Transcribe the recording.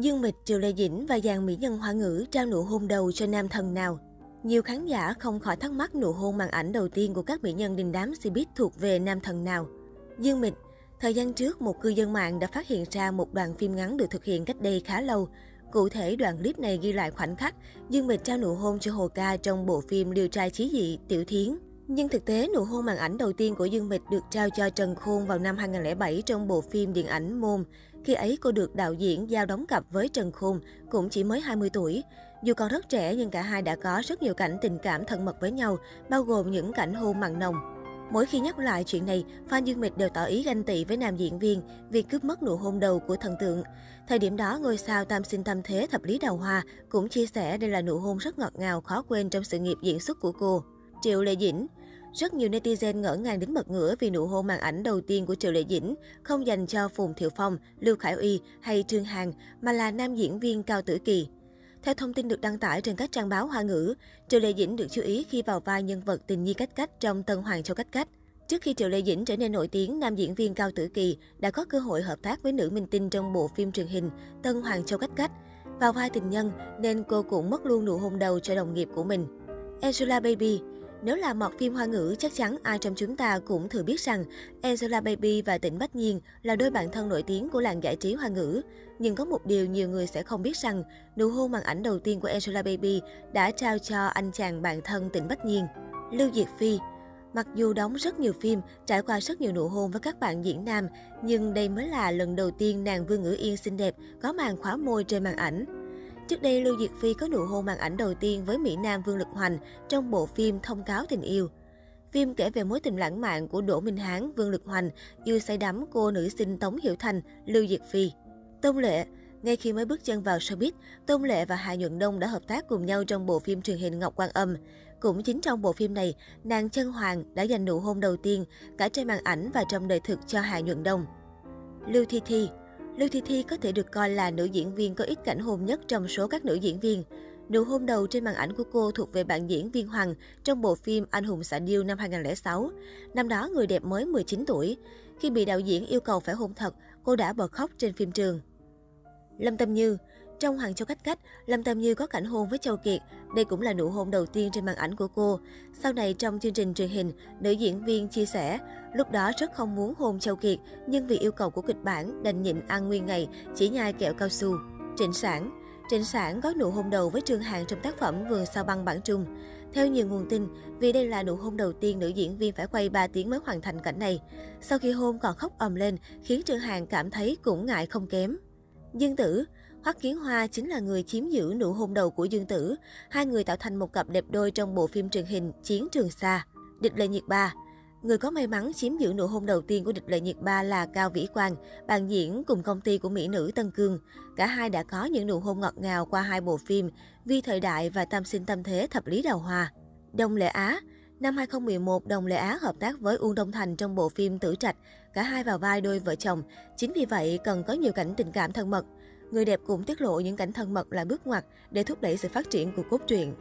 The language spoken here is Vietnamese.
Dương Mịch, Triệu Lê Dĩnh và dàn mỹ nhân hoa ngữ trao nụ hôn đầu cho nam thần nào? Nhiều khán giả không khỏi thắc mắc nụ hôn màn ảnh đầu tiên của các mỹ nhân đình đám Cbiz thuộc về nam thần nào. Dương Mịch, thời gian trước một cư dân mạng đã phát hiện ra một đoạn phim ngắn được thực hiện cách đây khá lâu. Cụ thể, đoạn clip này ghi lại khoảnh khắc Dương Mịch trao nụ hôn cho Hồ Ca trong bộ phim Điều trai chí dị Tiểu Thiến. Nhưng thực tế, nụ hôn màn ảnh đầu tiên của Dương Mịch được trao cho Trần Khôn vào năm 2007 trong bộ phim điện ảnh Môn. Khi ấy, cô được đạo diễn giao đóng cặp với Trần Khôn, cũng chỉ mới 20 tuổi. Dù còn rất trẻ nhưng cả hai đã có rất nhiều cảnh tình cảm thân mật với nhau, bao gồm những cảnh hôn mặn nồng. Mỗi khi nhắc lại chuyện này, fan Dương Mịch đều tỏ ý ganh tị với nam diễn viên vì cướp mất nụ hôn đầu của thần tượng. Thời điểm đó, ngôi sao tam sinh tam thế thập lý đào hoa cũng chia sẻ đây là nụ hôn rất ngọt ngào khó quên trong sự nghiệp diễn xuất của cô. Triệu Lệ Dĩnh rất nhiều netizen ngỡ ngàng đến mật ngửa vì nụ hôn màn ảnh đầu tiên của Triệu Lệ Dĩnh không dành cho Phùng Thiệu Phong, Lưu Khải Uy hay Trương Hằng mà là nam diễn viên Cao Tử Kỳ. Theo thông tin được đăng tải trên các trang báo Hoa ngữ, Triệu Lệ Dĩnh được chú ý khi vào vai nhân vật tình nhi cách cách trong Tân Hoàng Châu Cách Cách. Trước khi Triệu Lệ Dĩnh trở nên nổi tiếng, nam diễn viên Cao Tử Kỳ đã có cơ hội hợp tác với nữ minh tinh trong bộ phim truyền hình Tân Hoàng Châu Cách Cách. Vào vai tình nhân nên cô cũng mất luôn nụ hôn đầu cho đồng nghiệp của mình. Angela Baby nếu là mọt phim hoa ngữ, chắc chắn ai trong chúng ta cũng thừa biết rằng Angela Baby và Tịnh Bách Nhiên là đôi bạn thân nổi tiếng của làng giải trí hoa ngữ. Nhưng có một điều nhiều người sẽ không biết rằng, nụ hôn màn ảnh đầu tiên của Angela Baby đã trao cho anh chàng bạn thân Tịnh Bách Nhiên. Lưu Diệt Phi Mặc dù đóng rất nhiều phim, trải qua rất nhiều nụ hôn với các bạn diễn nam, nhưng đây mới là lần đầu tiên nàng Vương Ngữ Yên xinh đẹp có màn khóa môi trên màn ảnh. Trước đây, Lưu Diệt Phi có nụ hôn màn ảnh đầu tiên với Mỹ Nam Vương Lực Hoành trong bộ phim Thông cáo tình yêu. Phim kể về mối tình lãng mạn của Đỗ Minh Hán, Vương Lực Hoành yêu say đắm cô nữ sinh Tống Hiểu Thành, Lưu Diệt Phi. Tôn Lệ ngay khi mới bước chân vào showbiz, Tôn Lệ và Hà Nhuận Đông đã hợp tác cùng nhau trong bộ phim truyền hình Ngọc Quan Âm. Cũng chính trong bộ phim này, nàng Chân Hoàng đã dành nụ hôn đầu tiên cả trên màn ảnh và trong đời thực cho Hà Nhuận Đông. Lưu Thi Thi Lưu Thi Thi có thể được coi là nữ diễn viên có ít cảnh hôn nhất trong số các nữ diễn viên. Nụ hôn đầu trên màn ảnh của cô thuộc về bạn diễn viên Hoàng trong bộ phim Anh hùng xạ điêu năm 2006. Năm đó người đẹp mới 19 tuổi. Khi bị đạo diễn yêu cầu phải hôn thật, cô đã bật khóc trên phim trường. Lâm Tâm Như trong Hoàng Châu Cách Cách, Lâm Tâm Như có cảnh hôn với Châu Kiệt. Đây cũng là nụ hôn đầu tiên trên màn ảnh của cô. Sau này trong chương trình truyền hình, nữ diễn viên chia sẻ, lúc đó rất không muốn hôn Châu Kiệt, nhưng vì yêu cầu của kịch bản, đành nhịn ăn nguyên ngày, chỉ nhai kẹo cao su. Trịnh Sản Trịnh Sản có nụ hôn đầu với Trương hàn trong tác phẩm Vườn sao băng bản trung. Theo nhiều nguồn tin, vì đây là nụ hôn đầu tiên nữ diễn viên phải quay 3 tiếng mới hoàn thành cảnh này. Sau khi hôn còn khóc ầm lên, khiến Trương hàn cảm thấy cũng ngại không kém. Dương Tử Hoắc Kiến Hoa chính là người chiếm giữ nụ hôn đầu của Dương Tử. Hai người tạo thành một cặp đẹp đôi trong bộ phim truyền hình Chiến Trường Sa. Địch Lệ Nhiệt Ba Người có may mắn chiếm giữ nụ hôn đầu tiên của địch lệ nhiệt ba là Cao Vĩ Quang, bạn diễn cùng công ty của mỹ nữ Tân Cương. Cả hai đã có những nụ hôn ngọt ngào qua hai bộ phim Vi Thời Đại và Tâm Sinh Tâm Thế Thập Lý Đào Hoa. Đông Lệ Á Năm 2011, Đồng Lệ Á hợp tác với Uông Đông Thành trong bộ phim Tử Trạch. Cả hai vào vai đôi vợ chồng. Chính vì vậy, cần có nhiều cảnh tình cảm thân mật. Người đẹp cũng tiết lộ những cảnh thân mật là bước ngoặt để thúc đẩy sự phát triển của cốt truyện.